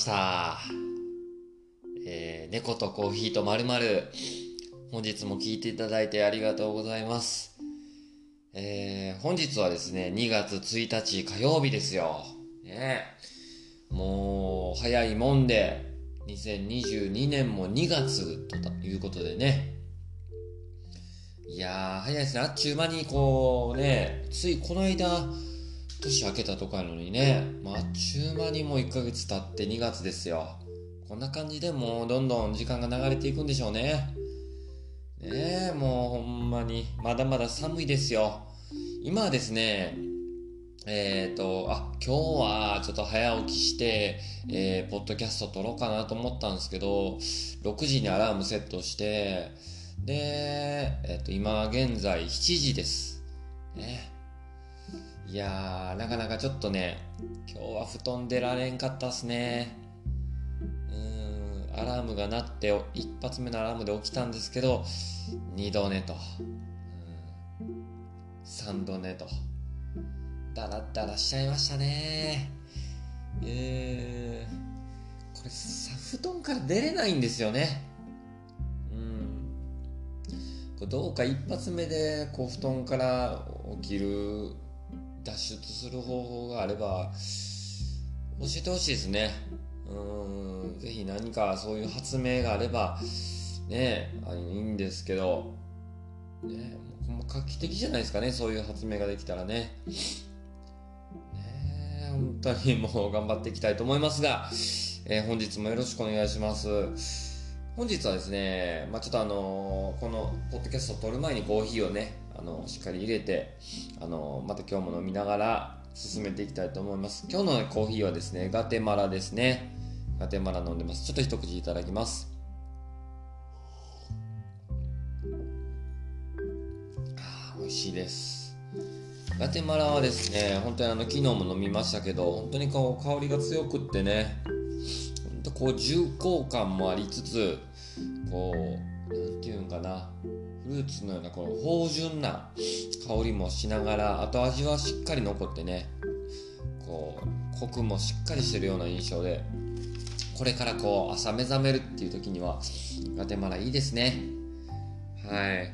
した。えー、猫とコーヒーとまるまる。本日も聞いていただいてありがとうございます。えー、本日はですね、2月1日火曜日ですよ。ねもう、早いもんで、2022年も2月ということでね。いやー、早いですね。あっちゅう間にこうね、ついこの間、年明けたとこやのにね、まあ、あっちゅう間にもう1ヶ月経って2月ですよ。こんな感じでもうどんどん時間が流れていくんでしょうね。ねえ、もうほんまに、まだまだ寒いですよ。今はですね、えっ、ー、と、あ、今日はちょっと早起きして、えー、ポッドキャスト撮ろうかなと思ったんですけど、6時にアラームセットして、で、えっ、ー、と、今現在7時です。ね。いやー、なかなかちょっとね、今日は布団出られんかったっすね。うーん、アラームが鳴って、一発目のアラームで起きたんですけど、二度寝と、うん、三度寝と、だらだらしちゃいましたね。えー、これさ、布団から出れないんですよね。うん。どうか一発目で、こう、布団から起きる脱出する方法があれば教えてほしいですね。うんぜひ何かそういう発明があればねあいいんですけどねもう画期的じゃないですかねそういう発明ができたらね。ね本当にもう頑張っていきたいと思いますが、えー、本日もよろしくお願いします。本日はですね、まあ、ちょっとあのー、このポッドキャストを撮る前にコーヒーをねあのしっかり入れてあのまた今日も飲みながら進めていきたいと思います。今日の、コーヒーはですねガテマラですね。ガテマラ飲んでます。ちょっと一口いただきます。あ美味しいです。ガテマラはですね本当にあの昨日も飲みましたけど本当にこう香りが強くってね本当こう重厚感もありつつこうなんていうんかな。ルーツのようなこの芳醇な香りもしながら後味はしっかり残ってねこうコクもしっかりしてるような印象でこれからこう朝目覚めるっていう時にはガテマラいいですね。はい。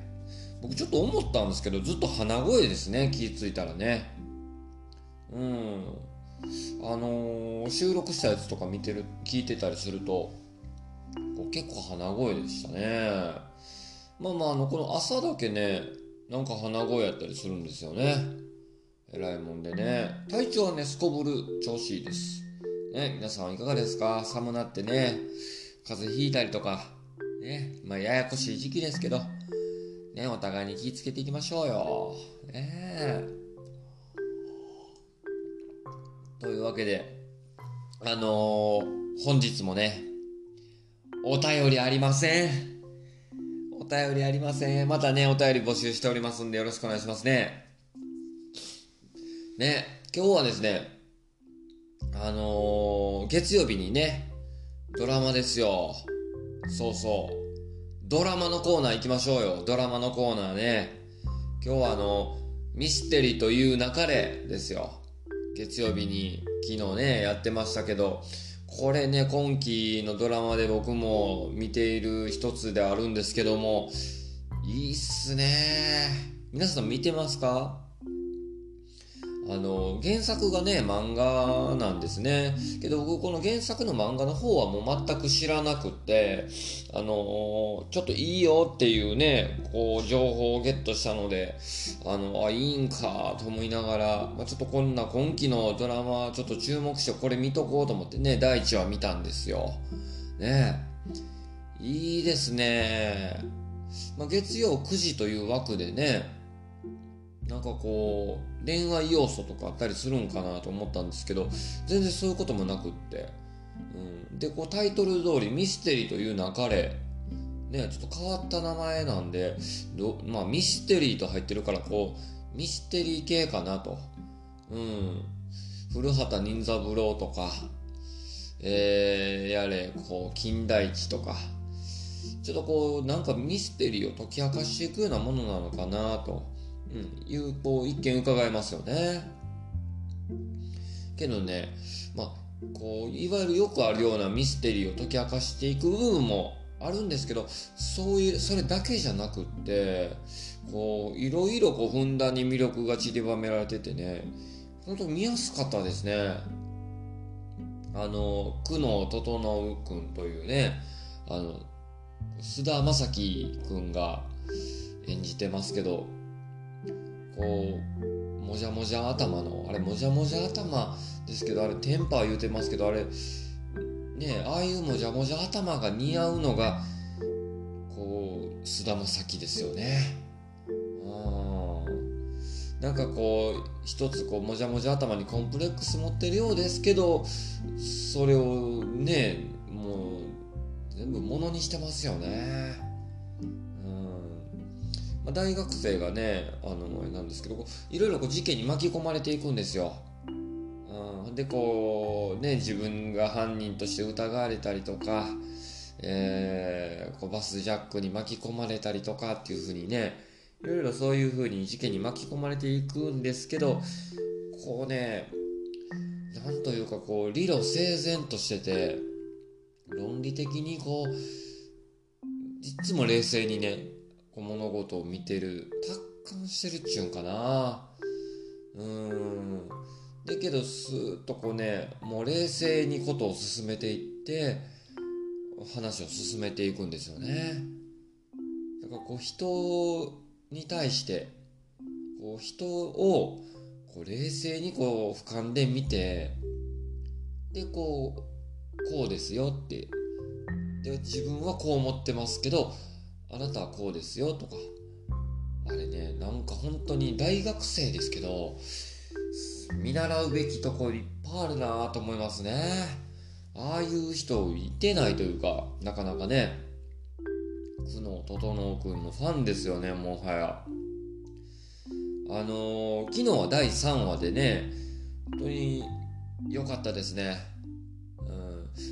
僕ちょっと思ったんですけどずっと鼻声ですね気付いたらね。うん。あのー、収録したやつとか見てる聞いてたりすると結構鼻声でしたね。まあまあ、あの、この朝だけね、なんか鼻声やったりするんですよね。えらいもんでね。体調はね、すこぶる調子いいです。ね、皆さんいかがですか？寒なってね、風邪ひいたりとか、ね、まあややこしい時期ですけど、ね、お互いに気ぃつけていきましょうよ。ねというわけで、あのー、本日もね、お便りありません。便りありません。またね、お便り募集しておりますんでよろしくお願いしますね。ね、今日はですね、あのー、月曜日にね、ドラマですよ。そうそう。ドラマのコーナー行きましょうよ。ドラマのコーナーね。今日はあの、ミステリーという流れですよ。月曜日に昨日ね、やってましたけど、これね、今期のドラマで僕も見ている一つであるんですけども、いいっすね。皆さん見てますか？あの、原作がね、漫画なんですね。けど僕この原作の漫画の方はもう全く知らなくて、あの、ちょっといいよっていうね、こう、情報をゲットしたので、あの、あ、いいんかと思いながら、まあ、ちょっとこんな今期のドラマちょっと注目してこれ見とこうと思ってね、第1話見たんですよ。ねいいですね。まあ、月曜9時という枠でね、なんかこう、恋愛要素とかあったりするんかなと思ったんですけど、全然そういうこともなくって。うん、で、こうタイトル通りミステリーという流れ、ね、ちょっと変わった名前なんで、どまあミステリーと入ってるから、こう、ミステリー系かなと。うん。古畑任三郎とか、えー、やれ、こう、金田一とか、ちょっとこう、なんかミステリーを解き明かしていくようなものなのかなと。うん、いう、こう、一見伺えますよね。けどねまあこういわゆるよくあるようなミステリーを解き明かしていく部分もあるんですけどそういうそれだけじゃなくってこういろいろこうふんだんに魅力が散りばめられててね本当見やすかったですねあの久能整君というねあの菅田将暉君が演じてますけどこうもじゃもじゃ頭のあれもじゃもじゃ頭ですけどあれテンパー言うてますけどあれねああいうもじゃもじゃ頭が似合うのがこう菅田将暉ですよね。うん。なんかこう一つこうもじゃもじゃ頭にコンプレックス持ってるようですけどそれをねもう全部ものにしてますよね。まあ、大学生がねあのなんですけどいろいろこう事件に巻き込まれていくんですよ。うん、でこうね自分が犯人として疑われたりとか、えー、こうバスジャックに巻き込まれたりとかっていうふうにねいろいろそういうふうに事件に巻き込まれていくんですけどこうねなんというかこう理路整然としてて論理的にこういつも冷静にね物事を見てる達観してるっちゅうんかな。うん。だけどスーッとこうねもう冷静にことを進めていって話を進めていくんですよね。だからこう人に対してこう人をこう冷静にこう俯瞰で見てでこうこうですよって。で自分はこう思ってますけどあなたはこうですよとか。あれねなんか本当に大学生ですけど見習うべきとこいっぱいあるなと思いますね。ああいう人いてないというかなかなかね。久能整君のファンですよねもはや。あのー、昨日は第3話でね本当に良かったですね。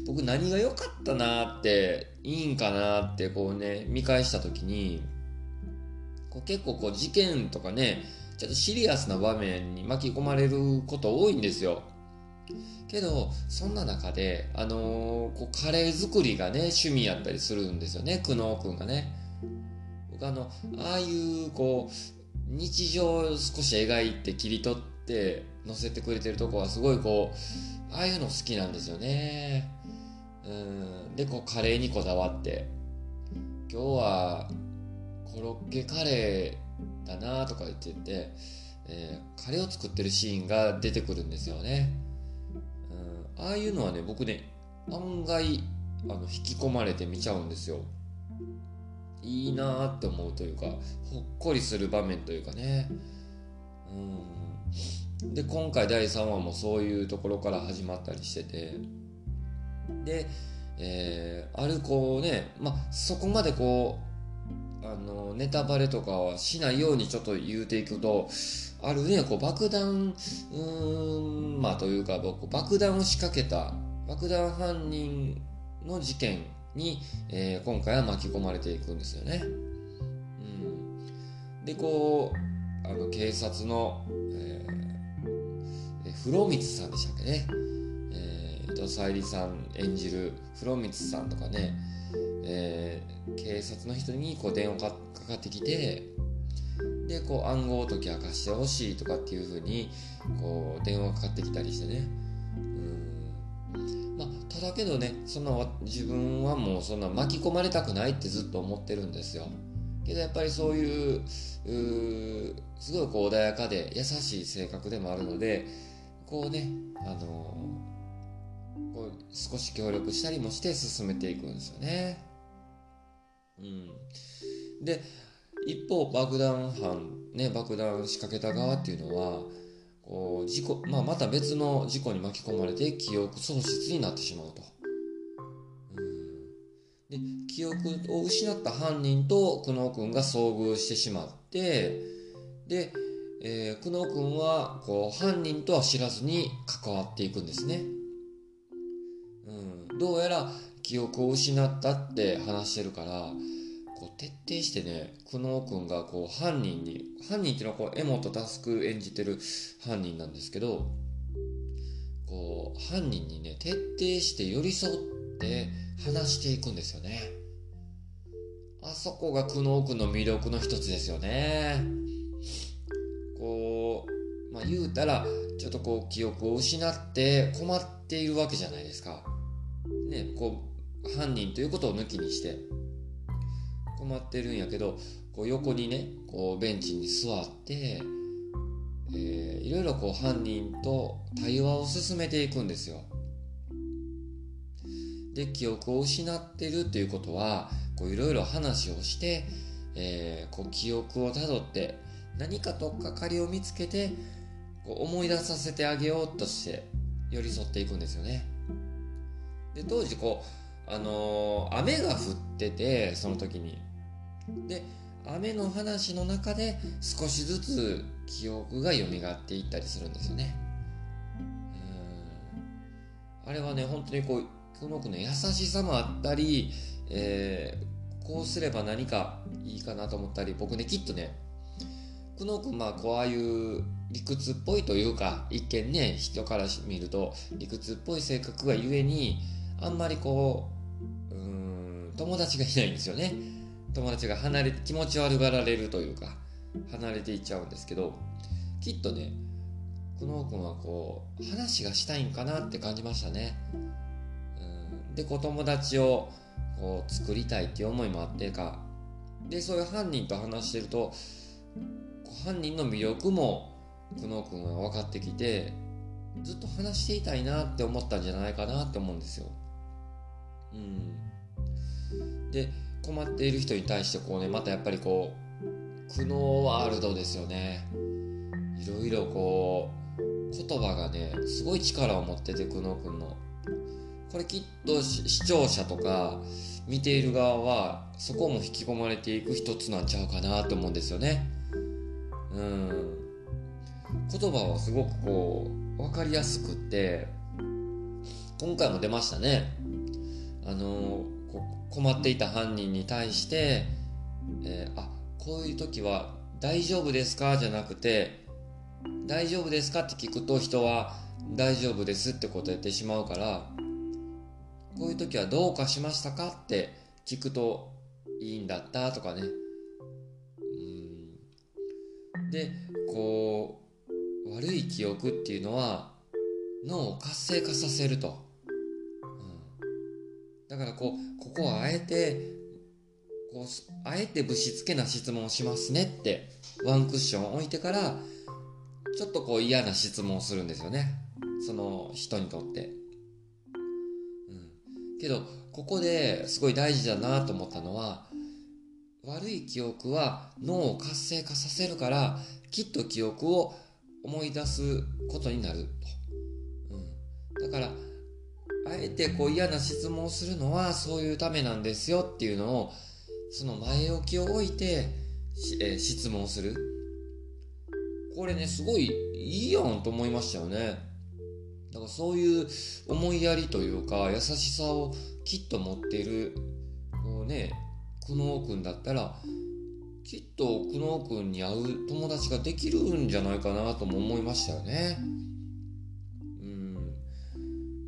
僕何が良かったなっていいんかなってこうね見返した時にこう結構こう事件とかねちょっとシリアスな場面に巻き込まれること多いんですよ。けどそんな中であのー、こうカレー作りがね趣味やったりするんですよね。久能君がね。僕あのああいうこう日常を少し描いて切り取って載せてくれてるとこはすごいこうああいうの好きなんですよね。うん。でこうカレーにこだわって。今日はコロッケカレーだなとか言ってて、えー、カレーを作ってるシーンが出てくるんですよね、うん、ああいうのはね僕ね案外あの引き込まれて見ちゃうんですよ。いいなって思うというかほっこりする場面というかね。うん。で今回第3話もそういうところから始まったりしててで、えー、あるこうね、まあ、そこまでこうあのネタバレとかはしないようにちょっと言うていくとあるねこう爆弾うんまあというか僕爆弾を仕掛けた爆弾犯人の事件に、えー、今回は巻き込まれていくんですよね。うん、でこうあの警察の、えー、風呂光さんでしたっけね。えー、伊藤沙莉さん演じる風呂光さんとかね、えー、警察の人にこう電話かかってきてでこう暗号を解き明かしてほしいとかっていうふうにこう電話かかってきたりしてね。うん。まあただけどねその自分はもうそんな巻き込まれたくないってずっと思ってるんですよ。けどやっぱりそういうすごいこう穏やかで優しい性格でもあるのでこうねあのこう少し協力したりもして進めていくんですよね。うん、で一方爆弾犯ね爆弾仕掛けた側っていうのはこう事故、まあ、また別の事故に巻き込まれて記憶喪失になってしまうと。うん、で記憶を失った犯人と久能君が遭遇してしまってで、えー、久能君はこう犯人とは知らずに関わっていくんですね。うん。どうやら記憶を失ったって話してるからこう徹底してね久能君がこう犯人に犯人っていうのはこう柄本佑演じてる犯人なんですけどこう犯人にね徹底して寄り添って話していくんですよね。あそこが久能君の魅力の一つですよね。まあ言うたらちょっとこう記憶を失って困っているわけじゃないですかねこう犯人ということを抜きにして困ってるんやけどこう横にねこうベンチに座ってえー、いろいろこう犯人と対話を進めていくんですよ。で記憶を失ってるっていうことはこういろいろ話をして、えー、こう記憶をたどって何かとっかかりを見つけてこう思い出させてあげようとして寄り添っていくんですよね。で当時こう、あのー、雨が降っててその時に。で雨の話の中で少しずつ記憶が蘇っていったりするんですよね。あれはね本当にこう久能君の優しさもあったり、えー、こうすれば何かいいかなと思ったり僕ねきっとね久能君まあこうああいう理屈っぽいというか一見ね人から見ると理屈っぽい性格がゆえにあんまりこううん友達がいないんですよね。友達が離れて気持ち悪がられるというか離れていっちゃうんですけどきっとね久能君はこう話がしたいんかなって感じましたね。うん、でこう友達をこう作りたいっていう思いもあってかでそういう犯人と話してると犯人の魅力も久能君は分かってきてずっと話していたいなって思ったんじゃないかなって思うんですよ。うん、で困っている人に対してこうねまたやっぱりこう苦悩ワールドですよね。いろいろこう言葉がねすごい力を持ってて久能君の。これきっと視聴者とか見ている側はそこも引き込まれていく一つなんちゃうかなと思うんですよね。うん。言葉はすごくこう分かりやすくって今回も出ましたねあの困っていた犯人に対して、えー、あこういう時は「大丈夫ですか?」じゃなくて「大丈夫ですか?」って聞くと人は「大丈夫です」って答えてしまうからこういう時は「どうかしましたか?」って聞くといいんだったとかねうんでこう悪い記憶っていうのは脳を活性化させると。うん。だからこうここはあえてこうあえてぶしつけな質問をしますねってワンクッションを置いてからちょっとこう嫌な質問をするんですよね。その人にとって、うん、けどここですごい大事だなと思ったのは悪い記憶は脳を活性化させるからきっと記憶を思い出すことになると、うん、だからあえてこう嫌な質問をするのはそういうためなんですよっていうのをその前置きを置いて、えー、質問する。これねすごいいいやんと思いましたよね。だからそういう思いやりというか優しさをきっと持っているこうね久能君だったらきっと久能君に会う友達ができるんじゃないかなとも思いましたよね。うん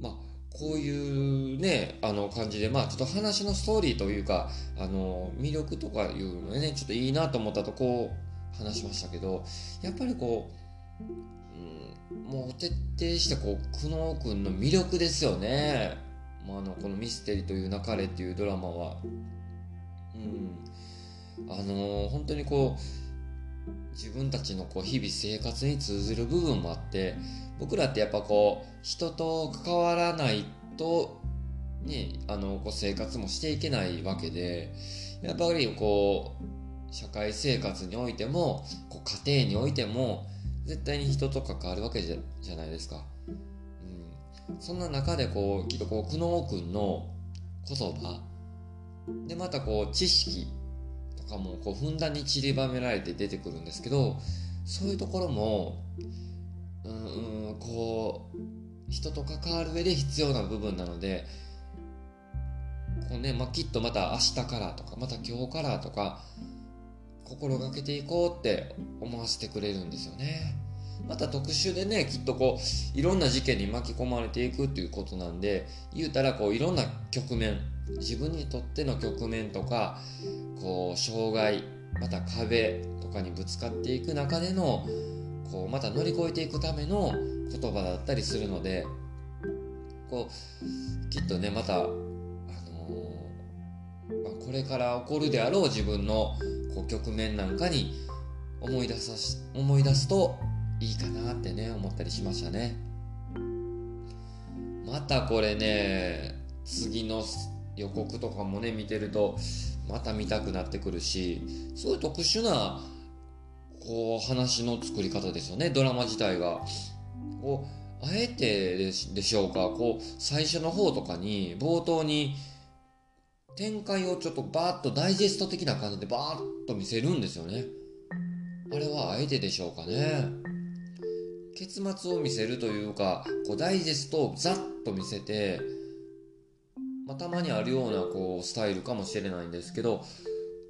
まあこういうね、あの感じで、まあちょっと話のストーリーというか、あの、魅力とかいうのね、ちょっといいなと思ったとこう話しましたけど、やっぱりこう、うん、もう徹底してこう、久能君の魅力ですよね。まあ、あの、このミステリという流れっていうドラマは。うん。あの本当にこう、自分たちのこう日々生活に通ずる部分もあって僕らってやっぱこう人と関わらないとねあのこう生活もしていけないわけでやっぱりこう社会生活においてもこう家庭においても絶対に人と関わるわけじゃじゃないですか、うん、そんな中でこうきっとこう久能君の言葉でまたこう知識とかもこうふんだんに散りばめられて出てくるんですけどそういうところもうんうんこう人と関わる上で必要な部分なのでこうね、まあ、きっとまた明日からとかまた今日からとか心がけていこうって思わせてくれるんですよね。また特殊でねきっとこういろんな事件に巻き込まれていくっていうことなんで言うたらこういろんな局面自分にとっての局面とかこう障害また壁とかにぶつかっていく中でのこうまた乗り越えていくための言葉だったりするのでこうきっとねまた、あのーまあ、これから起こるであろう自分のこう局面なんかに思い出さし思い出すといいかなってね思ったりしましたね。またこれね次の予告とかもね見てるとまた見たくなってくるしすごい特殊なこう話の作り方ですよね。ドラマ自体がこうあえてでしょうか。こう最初の方とかに冒頭に展開をちょっとバーッとダイジェスト的な感じでバーッと見せるんですよね。あれはあえてでしょうかね。結末を見せるというかこうダイジェストをザッと見せて、まあ、たまにあるようなこうスタイルかもしれないんですけど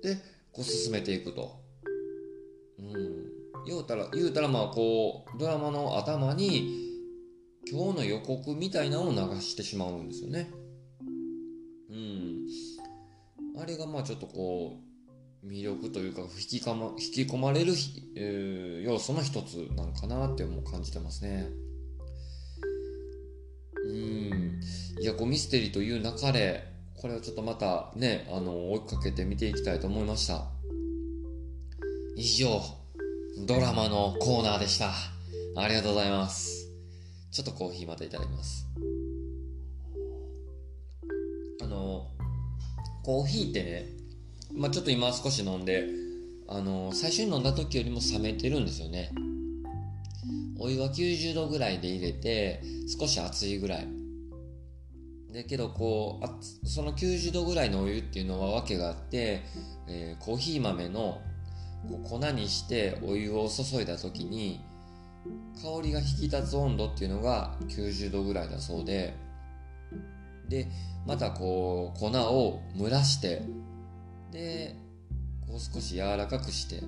でこう進めていくと。うん。言うたら言うたらまあこうドラマの頭に今日の予告みたいなのを流してしまうんですよね。うん。あれがまあちょっとこう魅力というか引きか、ま、引き込まれる、えー、要素の一つなんかなっても感じてますね。うん。いやこうミステリーという流れこれをちょっとまたねあの追いかけて見ていきたいと思いました。以上ドラマのコーナーでした。ありがとうございます。ちょっとコーヒーまたいただきます。あのコーヒーってねまあちょっと今少し飲んであの最初に飲んだ時よりも冷めてるんですよね。お湯は90度ぐらいで入れて少し熱いぐらい。だけどこうあその90度ぐらいのお湯っていうのは訳があって、えーコーヒー豆のこう粉にしてお湯を注いだ時に香りが引き立つ温度っていうのが90度ぐらいだそうで。でまたこう粉を蒸らしてでこう少し柔らかくして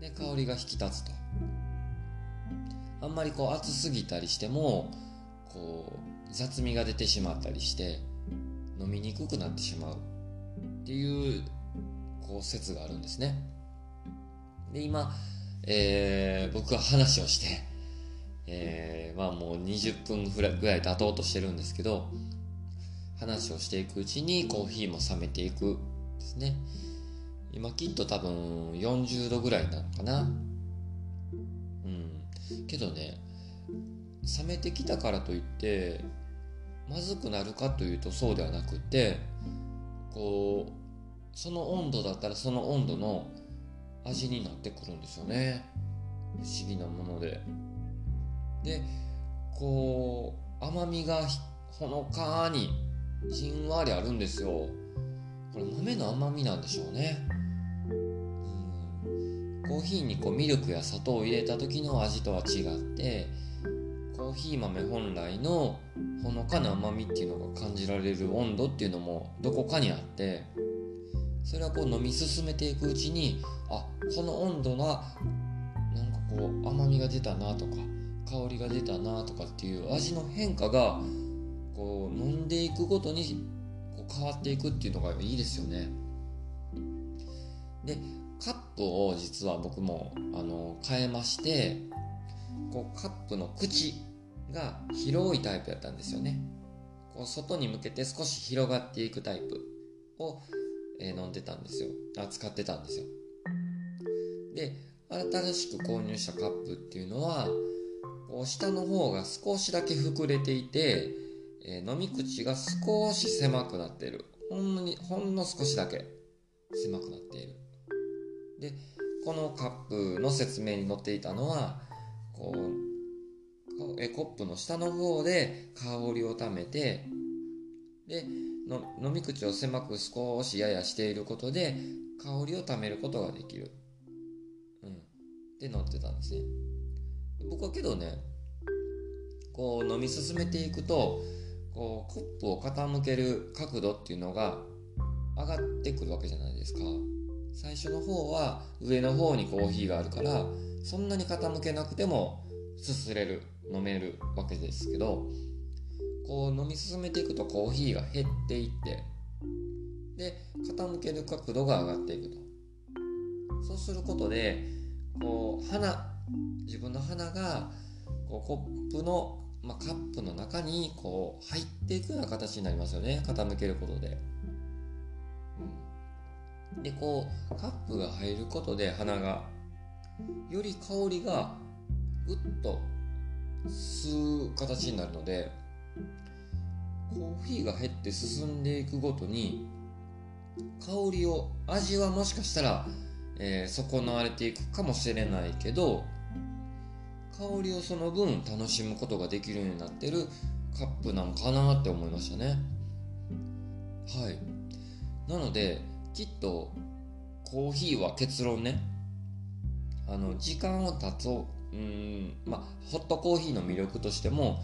で香りが引き立つと。あんまりこう熱すぎたりしてもこう雑味が出てしまったりして飲みにくくなってしまう。っていうこう説があるんですね。で今、えー僕は話をして、えーまあもう20分ぐらいぐらい経とうとしてるんですけど話をしていくうちにコーヒーも冷めていく。ですね。今きっと多分40度ぐらいなのかな。うん。けどね冷めてきたからといってまずくなるかというとそうではなくてこうその温度だったらその温度の味になってくるんですよね。不思議なもので。でこう甘みがほのかにじんわりあるんですよ。これ豆の甘みなんでしょうね。うん。コーヒーにこうミルクや砂糖を入れた時の味とは違ってコーヒー豆本来のほのかな甘みっていうのが感じられる温度っていうのもどこかにあってそれはこう飲み進めていくうちにあこの温度がなんかこう甘みが出たなとか香りが出たなとかっていう味の変化がこう飲んでいくごとに変わっていくっていうのがいいですよね。でカップを実は僕もあの変えましてこうカップの口が広いタイプやったんですよね。こう外に向けて少し広がっていくタイプを、えー飲んでたんですよあ使ってたんですよで新しく購入したカップっていうのはこう下の方が少しだけ膨れていて、えー飲み口が少し狭くなっている。ほんのにほんの少しだけ狭くなっている。でこのカップの説明に載っていたのはこうえコップの下の方で香りをためてで飲み口を狭く少しややしていることで香りをためることができる、うん、って載ってたんですね。僕はけどねこう飲み進めていくとこうコップを傾ける角度っていうのが上がってくるわけじゃないですか。最初の方は上の方にコーヒーがあるからそんなに傾けなくてもすすれる飲めるわけですけどこう飲み進めていくとコーヒーが減っていってで傾ける角度が上がっていくと。そうすることでこう鼻自分の鼻がこうコップの、まあ、カップの中にこう入っていくような形になりますよね傾けることで。うん、でこうカップが入ることで鼻がより香りがぐっと吸う形になるのでコーヒーが減って進んでいくごとに香りを味はもしかしたら、えー、損なわれていくかもしれないけど香りをその分楽しむことができるようになってるカップなのかなって思いましたね。はい。なのできっとコーヒーは結論ね。あの時間を経つうんまあホットコーヒーの魅力としても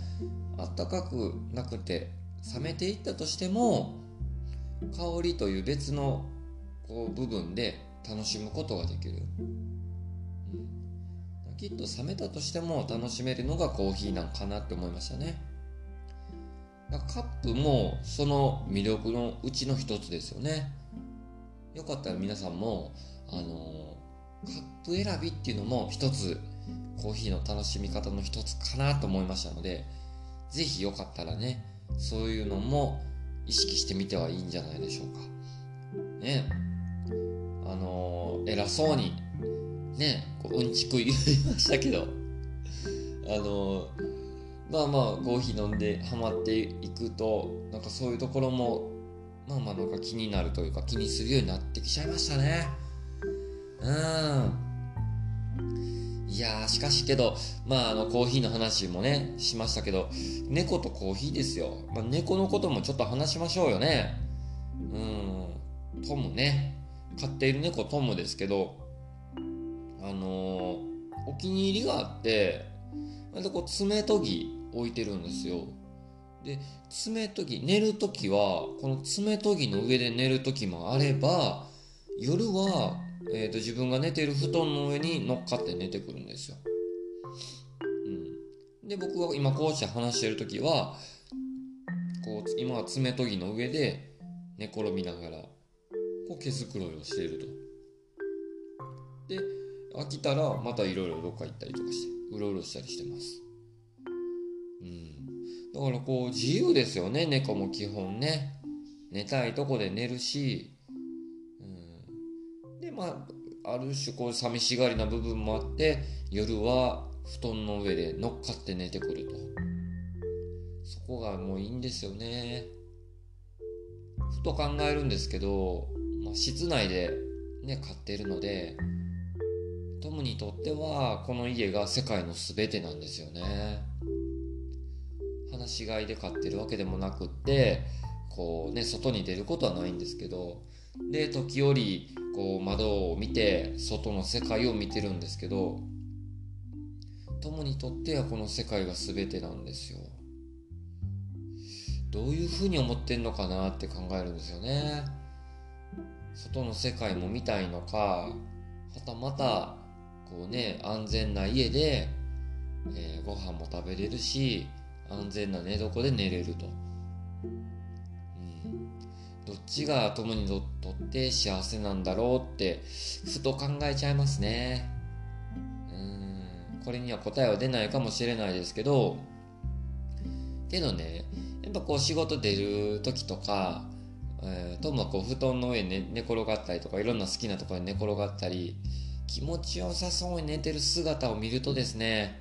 あったかくなくて冷めていったとしても香りという別のこう部分で楽しむことができる、きっと冷めたとしても楽しめるのがコーヒーなのかなって思いましたね。カップもその魅力のうちの一つですよね。よかったら皆さんもあのカップ選びっていうのも一つコーヒーの楽しみ方の一つかなと思いましたので是非よかったらねそういうのも意識してみてはいいんじゃないでしょうか。ね。あの、偉そうにねこううんちく言いましたけどあの、まあまあコーヒー飲んでハマっていくとなんかそういうところもまあまあなんか気になるというか気にするようになってきちゃいましたね。うんいやしかしけど、まあ、あの、コーヒーの話もね、しましたけど、猫とコーヒーですよ。まあ、猫のこともちょっと話しましょうよね。うん、トムね。飼っている猫トムですけど、あの、お気に入りがあって、またこう、爪研ぎ置いてるんですよ。で、爪研ぎ、寝るときは、この爪研ぎの上で寝るときもあれば、夜はえーと、自分が寝てる布団の上に乗っかって寝てくるんですよ。うん、で僕は今こうして話してる時はこう今は爪研ぎの上で寝転びながらこう毛づくろいをしていると。で飽きたらまたいろいろどっか行ったりとかしてうろうろしたりしてます。うん、だからこう自由ですよね猫も基本ね。寝たいとこで寝るしうん。でまあ、ある種こう寂しがりな部分もあって夜は布団の上で乗っかって寝てくるとそこがもういいんですよねふと考えるんですけど、まあ、室内でね飼ってるのでトムにとってはこの家が世界の全てなんですよね。放し飼いで飼ってるわけでもなくってこうね外に出ることはないんですけどで時折こう窓を見て外の世界を見てるんですけど友にとってはこの世界が全てなんですよ。どういうふうに思ってんのかなって考えるんですよね。外の世界も見たいのかはたまたこうね安全な家で、えー、ご飯も食べれるし安全な寝床で寝れると。うん。どっちが友にとって幸せなんだろうってふと考えちゃいますね。うん。これには答えは出ないかもしれないですけどけどねやっぱこう仕事出る時とか、えー、トムはこう布団の上に寝寝転がったりとかいろんな好きなところに寝転がったり気持ちよさそうに寝てる姿を見るとですね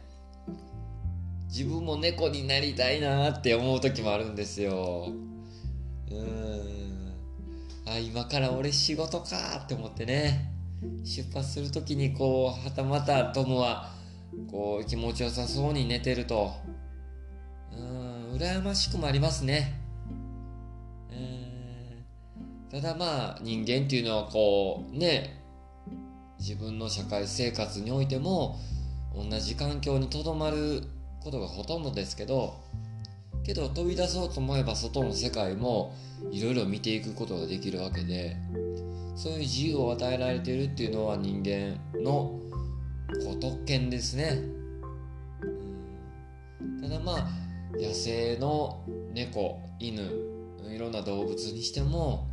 自分も猫になりたいなって思う時もあるんですよ。うん。あ今から俺仕事かって思ってね。出発する時にこうはたまたトムはこう気持ちよさそうに寝てると。うん羨ましくもありますね。うん。ただまあ人間っていうのはこうね自分の社会生活においても同じ環境にとどまることがほとんどですけどけど飛び出そうと思えば外の世界もいろいろ見ていくことができるわけでそういう自由を与えられているっていうのは人間のこう特権ですね、ただまあ野生の猫犬いろんな動物にしても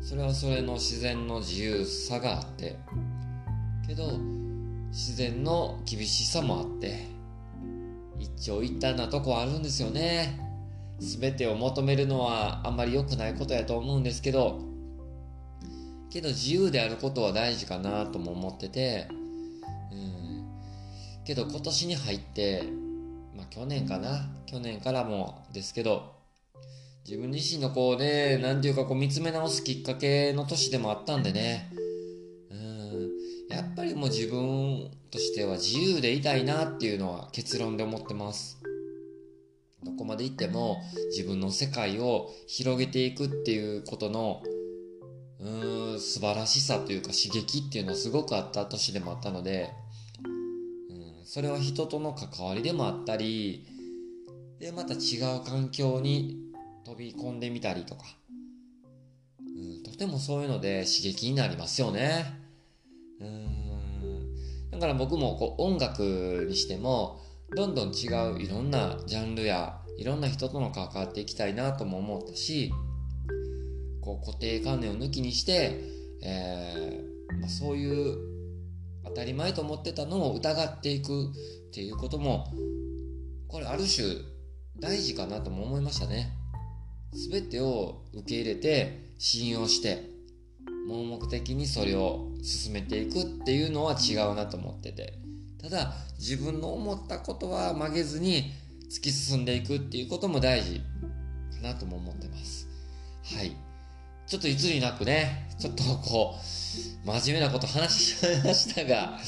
それはそれの自然の自由さがあってけど自然の厳しさもあって一長一短なとこあるんですよね。全てを求めるのはあんまり良くないことやと思うんですけどけど自由であることは大事かなとも思っててうん。けど今年に入ってまあ去年かな。去年からもですけど自分自身のこうね何ていうかこう見つめ直すきっかけの年でもあったんでねやっぱりもう自分としては自由でいたいなっていうのは結論で思ってます。どこまで行っても自分の世界を広げていくっていうことのうーん素晴らしさというか刺激っていうのはすごくあった年でもあったので、うん、それは人との関わりでもあったりでまた違う環境に飛び込んでみたりとか、うん、とてもそういうので刺激になりますよね。うんだから僕もこう音楽にしてもどんどん違ういろんなジャンルやいろんな人との関わっていきたいなとも思ったしこう固定観念を抜きにして、えーまあ、そういう当たり前と思ってたのを疑っていくっていうこともこれある種大事かなとも思いましたね。全てを受け入れて信用して盲目的にそれを進めていくっていうのは違うなと思ってて。ただ自分の思ったことは曲げずに突き進んでいくっていうことも大事かなとも思ってます。はい。ちょっといつになくね、ちょっとこう、真面目なこと話しちゃいましたが、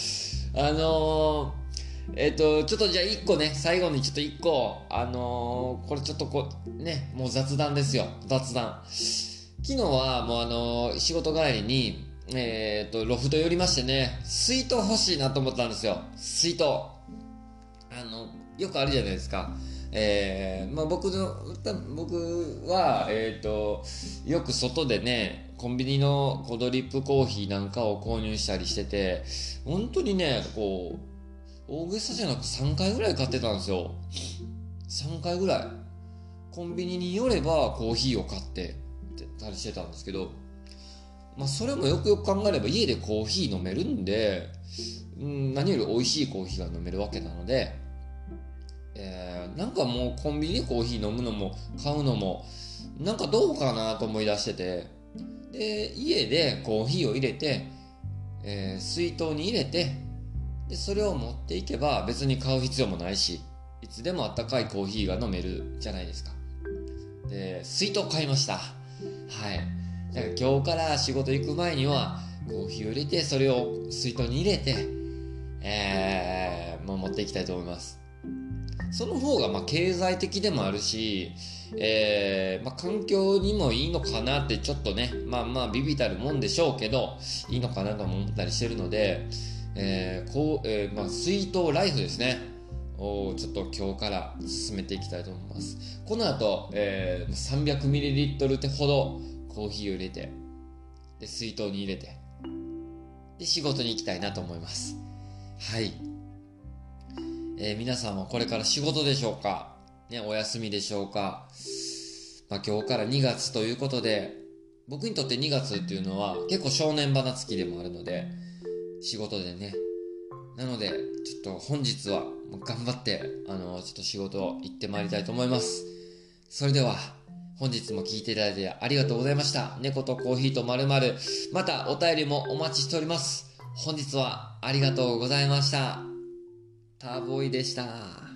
あのー、えっ、と、ちょっとじゃあ一個ね、最後にちょっと一個、あのー、これちょっとこう、ね、もう雑談ですよ、雑談。昨日はもうあの仕事帰りに、えっ、と、ロフト寄りましてね、水筒欲しいなと思ったんですよ。水筒。あの、よくあるじゃないですか。えー、まあ、僕の僕は、えーと、よく外でねコンビニのコドリップコーヒーなんかを購入したりしてて本当にねこう大げさじゃなく3回ぐらい買ってたんですよ3回ぐらいコンビニに寄ればコーヒーを買ってたりしてたんですけどまあそれもよくよく考えれば家でコーヒー飲めるんで、うん、何より美味しいコーヒーが飲めるわけなのでえー、なんかもうコンビニでコーヒー飲むのも買うのもなんかどうかなと思い出しててで家でコーヒーを入れて、えー、水筒に入れてでそれを持っていけば別に買う必要もないしいつでもあったかいコーヒーが飲めるじゃないですか。で水筒買いました。はい。だか今日から仕事行く前にはコーヒーを入れてそれを水筒に入れてえー、もう持っていきたいと思いますその方がまあ経済的でもあるし、えー、まあ、環境にもいいのかなってちょっとね、まあまあビビたるもんでしょうけど、いいのかなと思ったりしてるので、えー、こう、えー、まあ、水筒ライフですね。をちょっと今日から進めていきたいと思います。この後、えー、300ml ってほどコーヒーを入れて、で、水筒に入れて、で、仕事に行きたいなと思います。はい。えー、皆さんはこれから仕事でしょうか？ね、お休みでしょうか？まあ、今日から2月ということで、僕にとって2月っていうのは結構正念花月でもあるので、仕事でね。なので、ちょっと本日は頑張って、あの、ちょっと仕事を行ってまいりたいと思います。それでは、本日も聞いていただいてありがとうございました。猫とコーヒーとまるまるまたお便りもお待ちしております。本日はありがとうございました。ターボーイでした。